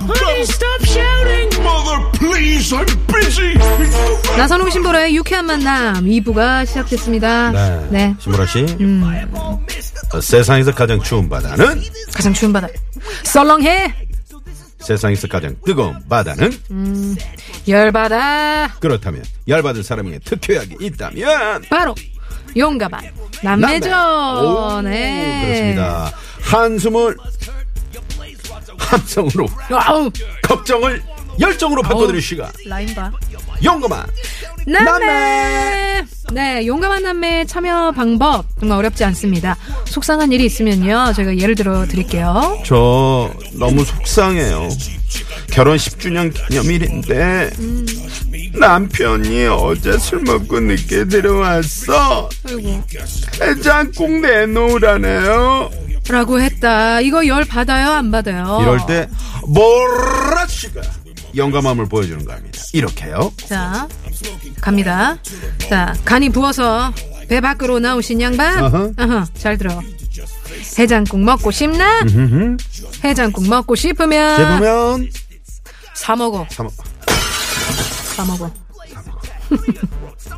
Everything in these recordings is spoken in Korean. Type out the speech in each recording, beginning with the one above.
Minecraft rap battle. Stop shouting Mother, please, I'm busy. 나선홍 신보라의 유쾌한 만남 2부가 시작됐습니다. 네. 신보라 씨. 음. 어, 세상에서 가장 추운 바다는 가장 추운 바다. 썰렁해! 세상에서 가장 뜨거운 바다는 열바다! 그렇다면 열받을 사람에게 특효약이 있다면 바로 용가반 남매죠. 오, 네. 그렇습니다. 한숨을 함성으로 아우 걱정을 열정으로 바꿔드릴 시간 라인 봐. 용감한 남매. 네, 용감한 남매 참여 방법 정말 어렵지 않습니다. 속상한 일이 있으면요, 저희가 예를 들어 드릴게요. 저 너무 속상해요. 결혼 10주년 기념일인데 남편이 어제 술 먹고 늦게 들어왔어. 아이고. 해장국 내놓으라네요. 라고 했다. 이거 열 받아요, 안 받아요? 이럴 때 모라씨가 영감함을 보여주는 겁니다. 이렇게요. 자, 갑니다. 자, 간이 부어서 배 밖으로 나오신 양반. 어허. 어허, 잘 들어. 해장국 먹고 싶나? 해장국 먹고 싶으면 제보면 사 먹어. 삼- 사 먹어.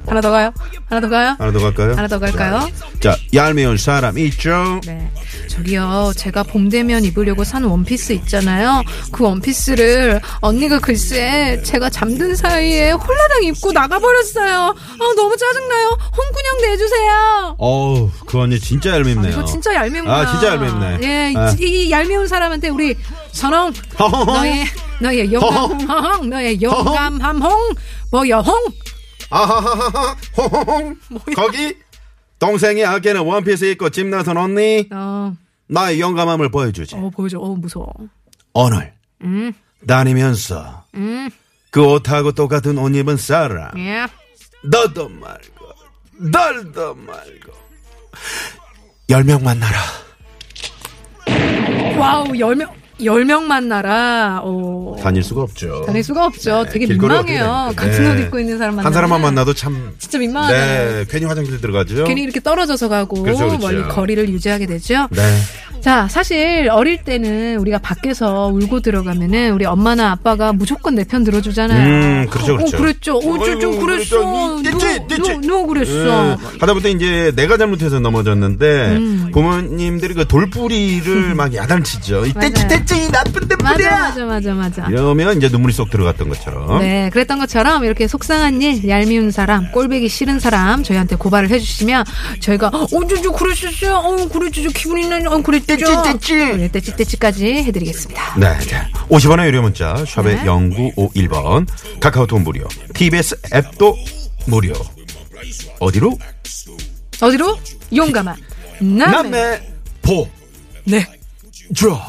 하나 더 가요? 하나 더 가요? 하나 더 갈까요? 하나 더 갈까요? 자, 얄미운 사람 있죠? 네. 저기요, 제가 봄 되면 입으려고 산 원피스 있잖아요. 그 원피스를 언니가 글쎄 제가 잠든 사이에 홀라당 입고 나가버렸어요. 아, 너무 짜증나요. 홍군형 내주세요. 어우, 그 언니 진짜 얄밉네요. 이거 진짜 얄미운구나. 아, 진짜 얄밉네. 예, 이- 아. 이, 이 얄미운 사람한테 우리 선홍. 너의 너의 허헝 너의 용감함 홍 뭐여 홍 아하하하, 호호홍. 거기 동생이 아끼는 원피스 입고 집 나선 언니, 어, 나의 용감함을 보여주지. 어 보여줘. 어 무서워. 오늘 음, 다니면서 음, 그 옷하고 똑같은 옷 입은 사람 예. 더도 말고 덜도 말고 열 명 만나라 wow 열명 열명 만나라. 오. 다닐 수가 없죠 다닐 수가 없죠. 네, 되게 민망해요. 같은 다닙니까? 옷 네. 입고 있는 사람 만나 한 사람만 만나도 참 진짜 민망하네. 네, 괜히 화장실 들어가죠 괜히 이렇게 떨어져서 가고 그렇죠, 그렇죠. 멀리 거리를 유지하게 되죠. 네. 자, 사실 어릴 때는 우리가 밖에서 울고 들어가면은 우리 엄마나 아빠가 무조건 내 편 들어주잖아요. 음, 그렇죠, 그렇죠. 어, 그랬죠. 어, 좀, 좀 그랬어. 누, 누, 그랬어. 예, 하다못해 이제 내가 잘못해서 넘어졌는데 음. 부모님들이 그 돌뿌리를 막 야단치죠. 이 떼찌 떼찌 나쁜 맞아, 떼뿌리야. 맞아, 맞아, 맞아. 이러면 이제 눈물이 쏙 들어갔던 것처럼. 네, 그랬던 것처럼 이렇게 속상한 일, 얄미운 사람, 꼴배기 싫은 사람 저희한테 고발을 해주시면 저희가 어, 저, 저, 그랬었어요. 어, 그랬죠. 저 기분이 나네. 어, 그랬죠. 떼찌, 떼찌. 네, 떼찌, 떼찌까지 해드리겠습니다. 네, 자, 50원의 유료 문자 샵의 네. 0951번 카카오톡 무료 TBS 앱도 무료 어디로? 어디로? 용감한 남매. 남매 보 네. 줘.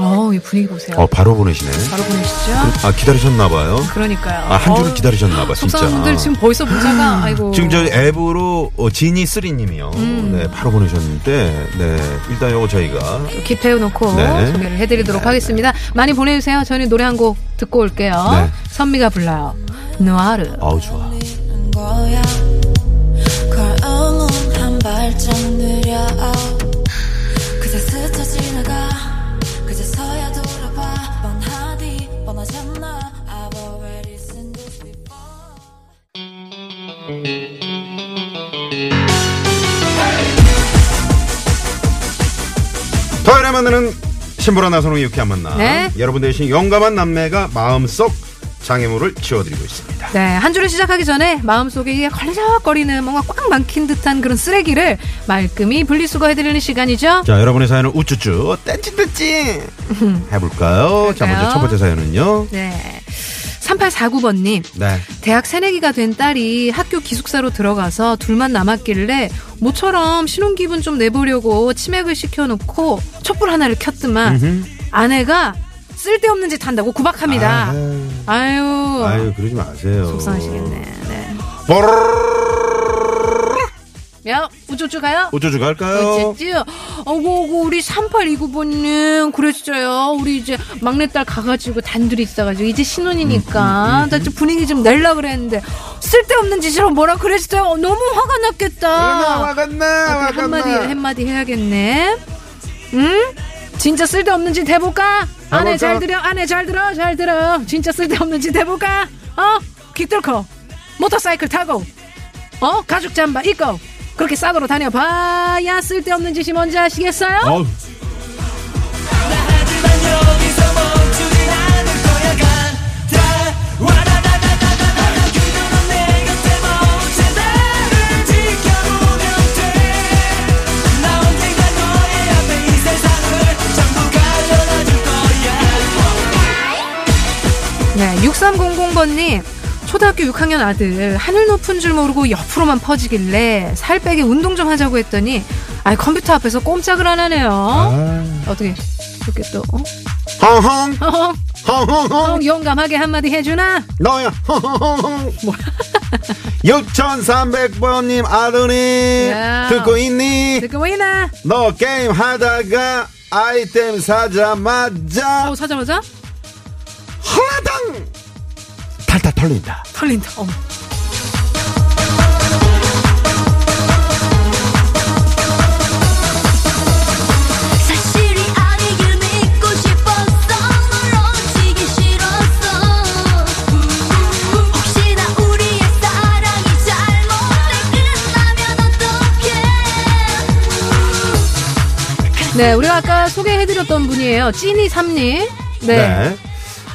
어, 이 분위기 보세요. 어 바로 보내시네. 바로 보내시죠. 아 기다리셨나봐요. 그러니까요. 아 한 주를 어, 기다리셨나봐 진짜. 속상한 분들 지금 벌써 문자가 아이고. 지금 저 앱으로 어, 지니 쓰리님이요. 음. 네 바로 보내셨는데 네 일단 요거 저희가 기태워놓고 네. 소개를 해드리도록 하겠습니다. 많이 보내주세요. 저희는 노래 한 곡 듣고 올게요. 네. 선미가 불러요. 누아르. 아우 좋아. 발짝 느려 토요일에 만나는 신보라 나선홍의 유쾌한 만남. 네. 여러분 대신 용감한 남매가 마음속 장애물을 치워드리고 있습니다. 네, 한 주를 시작하기 전에 마음속에 걸리적거리는 뭔가 꽉 막힌 듯한 그런 쓰레기를 말끔히 분리수거해드리는 시간이죠. 자, 여러분의 사연을 우쭈쭈 떼찌 떼찌 해볼까요? 자, 먼저 첫 번째 사연은요. 네. 3849번님. 네. 대학 새내기가 된 딸이 학교 기숙사로 들어가서 둘만 남았길래 모처럼 신혼 기분 좀 내보려고 치맥을 시켜놓고 촛불 하나를 켰더만 음흠. 아내가 쓸데없는 짓 한다고 구박합니다. 아유. 아유, 아유 그러지 마세요. 속상하시겠네. 네. 보르르르. 야, 우쭈쭈 가요? 우쭈쭈 갈까요? 우쭈쭈. 어구, 어구, 우리 3829번님, 그랬어요. 우리 이제 막내딸 가가지고 단둘이 있어가지고, 이제 신혼이니까. 음, 음, 음. 나좀 분위기 좀 낼라 그랬는데, 쓸데없는 짓으로 뭐라 그랬어요? 어, 너무 화가 났겠다. 화가 나, 화가 나. 한마디, 한마디 해야겠네. 응? 진짜 쓸데없는 짓 해볼까? 안에 잘 들어, 안에 잘 들어, 잘 들어. 진짜 쓸데없는 짓 해볼까? 어? 귀 뚫고, 모터사이클 타고, 어? 가죽 잠바 입고, 그렇게 싸구로 다녀봐야 쓸데없는 짓이 뭔지 아시겠어요? 어우, 네, 6300번님. 초등학교 6학년 아들 하늘 높은 줄 모르고 옆으로만 퍼지길래 살 빼게 운동 좀 하자고 했더니 아 컴퓨터 앞에서 꼼짝을 안 하네요. 아. 어떻게 그렇게 또 어? 어, 헝헝헝, 어, 용감하게 한마디 해주나? 너야, 헝헝헝. 6300번님 아드님, 야. 듣고 있니? 듣고 있나? 너 게임 하다가 아이템 사자마자 어 사자마자 하나당 탈탈 털린다. 털린다. 어머. 네, 우리가 아까 소개해드렸던 분이에요. 찐이 삼님. 네. 네.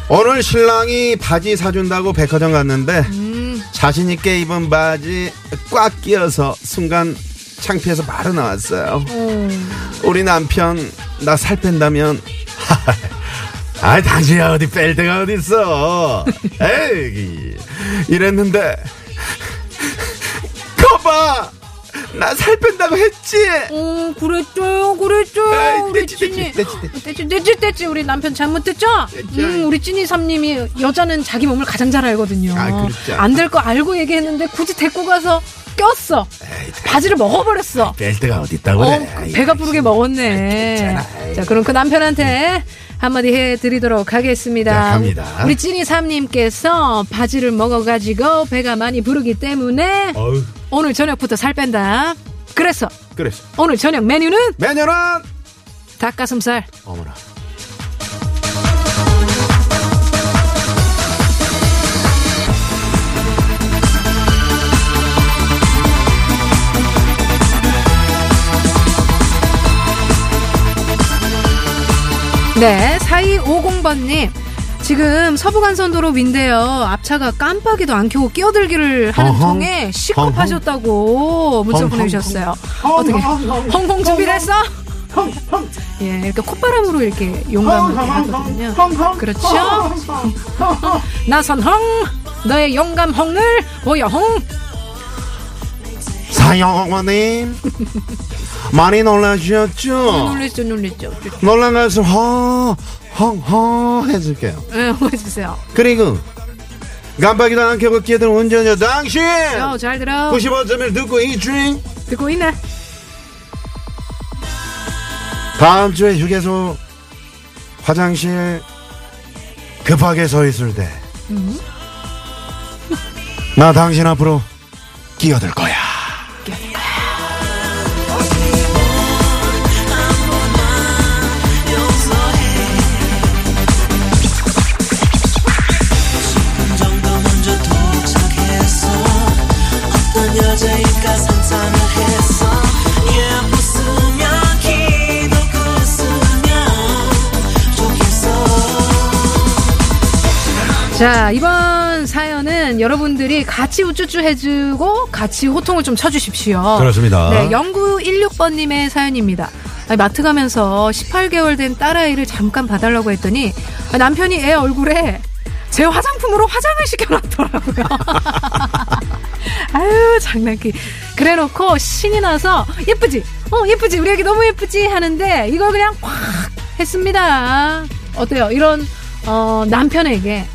오늘 신랑이 바지 사준다고 백화점 갔는데 음, 자신 있게 입은 바지 꽉 끼어서 순간 창피해서 바로 나왔어요. 어, 우리 남편 나 살 뺀다면 아 당신이 어디 뺄 데가 어디 있어? 에이 이랬는데 나 살 뺀다고 했지. 어, 그랬죠요, 그랬죠요. 에이, 우리 떼치, 찐이. 떼치, 떼치, 떼치, 떼치, 떼치. 우리 남편 잘못됐죠? 음, 우리 찐이 삼님이 여자는 자기 몸을 가장 잘 알거든요. 아, 그렇죠. 안 될 거 알고 얘기했는데 굳이 데리고 가서 꼈어. 바지를 먹어버렸어. 뺄 데가 어디 있다고 어, 그래. 배가 부르게 먹었네. 괜찮아. 자, 그럼 그 남편한테 한마디 해드리도록 하겠습니다. 자, 갑니다. 우리 찐이 삼님께서 바지를 먹어가지고 배가 많이 부르기 때문에 어우 오늘 저녁부터 살 뺀다. 그래서 그랬어. 오늘 저녁 메뉴는 매년은 닭가슴살. 어머나. 네, 4250번님. 지금 서부간선도로 윈데요. 앞차가 깜빡이도 안 켜고 끼어들기를 하는. 통에 시급하셨다고 문자. 보내주셨어요. 어떻게 헝헝 준비를 했어? 예, 이렇게 콧바람으로 이렇게 용감하게 하거든요. 그렇죠? 나선헝 너의 용감 헝을 보여 헝. 사영어님 많이 놀라셨죠? 놀랬죠, 놀랬죠. 놀란 것을 허 헝허 해줄게요. 예, 해주세요. 그리고 깜빡이도 안 켜고 끼어든 운전자 당신 어, 잘 들어. 95점을 듣고 있지? 듣고 있네. 다음 주에 휴게소 화장실 급하게 서 있을 때나 당신 앞으로 끼어들 거야. 자, 이번 사연은 여러분들이 같이 우쭈쭈 해주고 같이 호통을 좀 쳐주십시오. 그렇습니다. 네, 0916번님의 사연입니다. 아니, 마트 가면서 18개월 된 딸아이를 잠깐 봐달라고 했더니 아, 남편이 애 얼굴에 제 화장품으로 화장을 시켜놨더라고요. 아유, 장난기. 그래 놓고 신이 나서 예쁘지? 어, 예쁘지? 우리 애기 너무 예쁘지? 하는데 이걸 그냥 콱 했습니다. 어때요? 이런, 어, 남편에게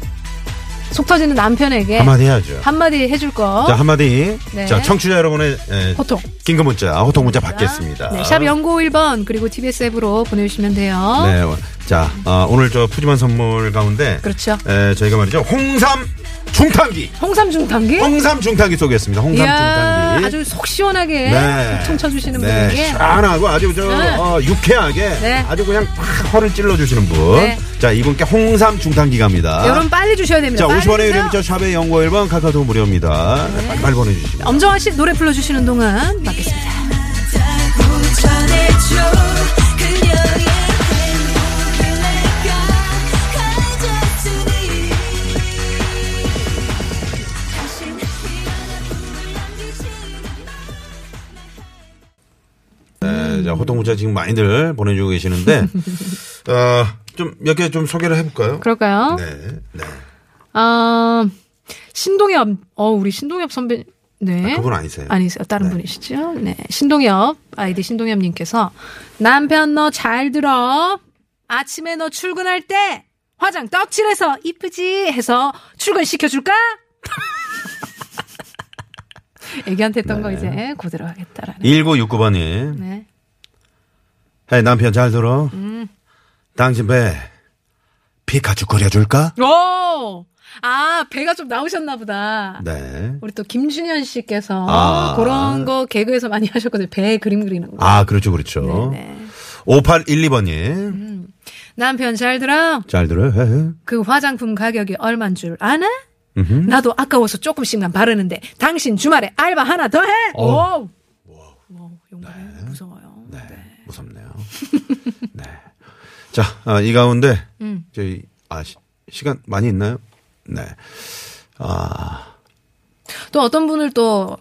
속 터지는 남편에게 한마디 해야죠. 한마디 해줄 거. 자, 한마디. 네. 자, 청취자 여러분의 에, 호통. 긴급 문자, 호통 문자 받겠습니다. 네, 샵 연고 1번 그리고 TBS 앱으로 보내주시면 돼요. 네. 자, 어, 오늘 저 푸짐한 선물 가운데 그렇죠. 에, 저희가 말이죠. 홍삼 중탕기. 홍삼 중탕기. 홍삼 중탕기 쏘겠습니다. 홍삼 이야, 중탕기. 아주 속 시원하게 네. 청쳐주시는 네, 분에게 시원하고 아주 저 네. 어, 유쾌하게 네. 아주 그냥 팍 허를 찔러주시는 분. 네. 자, 이분께 홍삼 중탕기 갑니다. 여러분 빨리 주셔야 됩니다. 자, 빨리 50원의 주세요. 유료 문자 샵의 연구 1번 카카오톡 무료입니다. 네, 빨리 빨리 보내주시면. 엄정화 씨 노래 불러주시는 동안 받겠습니다. 네, 자, 호통 문자 지금 많이들 보내주고 계시는데, 어, 좀몇 개 좀 소개를 해볼까요? 그럴까요? 네, 네. 아, 신동엽, 어, 우리 신동엽 선배, 네. 아, 그분 아니세요? 아니세요. 다른 분이시죠? 네. 신동엽, 아이디 신동엽님께서, 남편 너 잘 들어. 아침에 너 출근할 때, 화장 떡칠해서 이쁘지? 해서 출근 시켜줄까? 애기한테 했던 거 이제 그대로 하겠다라는. 1969번님. 네. 헤이, 남편 잘 들어. 음. 당신 배, 피카츄 그려줄까? 오! 아, 배가 좀 나오셨나 보다. 네. 우리 또 김준현 씨께서 아. 그런 거 개그에서 많이 하셨거든요. 배 그림 그리는 거. 아, 그렇죠, 그렇죠. 네. 5812번님. 남편 잘 들어. 잘 들어요. 헤헤. 그 화장품 가격이 얼만 줄 아나? 음흠. 나도 아까워서 조금씩만 바르는데 당신 주말에 알바 하나 더 해. 오. 오, 용감해. 무서워요. 네, 무섭네요. 네. 자, 아, 이 가운데, 음. 저희, 아, 시, 시간 많이 있나요? 네. 아, 또 어떤 분을 또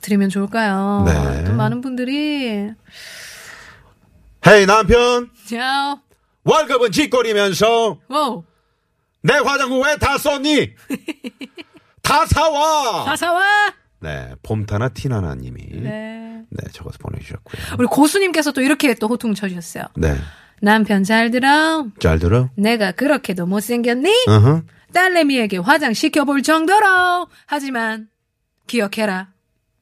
드리면 좋을까요? 네. 또 많은 분들이 헤이, 남편! 자, 월급은 짓거리면서 오, 내 화장품 왜 다 썼니? 다 사와! 가사와. 네, 봄타나 티나나 님이 네. 네, 적어서 보내주셨고요. 우리 고수님께서 또 이렇게 또 호통 쳐주셨어요. 네, 남편 잘 들어. 잘 들어? 내가 그렇게도 못생겼니? 어허. 딸내미에게 화장 시켜볼 정도로. 하지만 기억해라.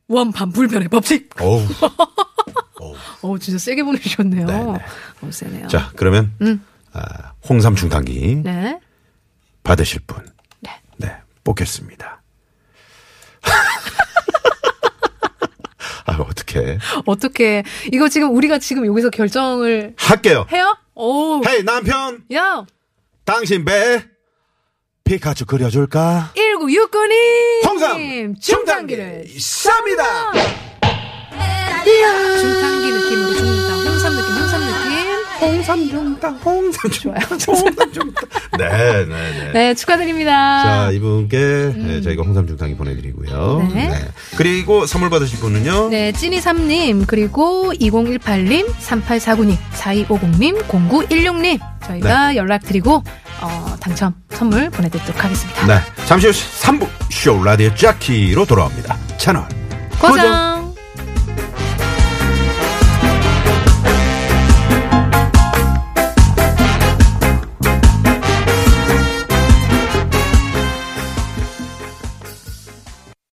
원판 불변의 법칙. 어우. 어, 진짜 세게 보내주셨네요. 네, 네. 너무 세네요. 자, 그러면, 음. 아, 홍삼 중탕기 네. 받으실 분. 네. 네, 뽑겠습니다. 아, 어떻게 어떻게, 이거 지금 우리가 지금 여기서 결정을 할게요. 해요? 오. 헤이, 남편! 야! 당신 배 피카츄 그려줄까? 1969님! 홍삼 중탕기를 쌉니다. 중탕기 느낌으로 홍삼 중탕, 홍삼 중탕, 홍삼 중탕. 네, 네, 네. 네, 축하드립니다. 자, 이분께 네, 저희가 홍삼 중탕이 보내드리고요. 음. 네. 그리고 선물 받으실 분은요. 네, 찐이삼님, 그리고 2018님, 3849님, 4250님, 0916님, 저희가 네. 연락드리고, 어, 당첨 선물 보내드리도록 하겠습니다. 네. 잠시 후 3부 쇼 라디오 짜키로 돌아옵니다. 채널 고정!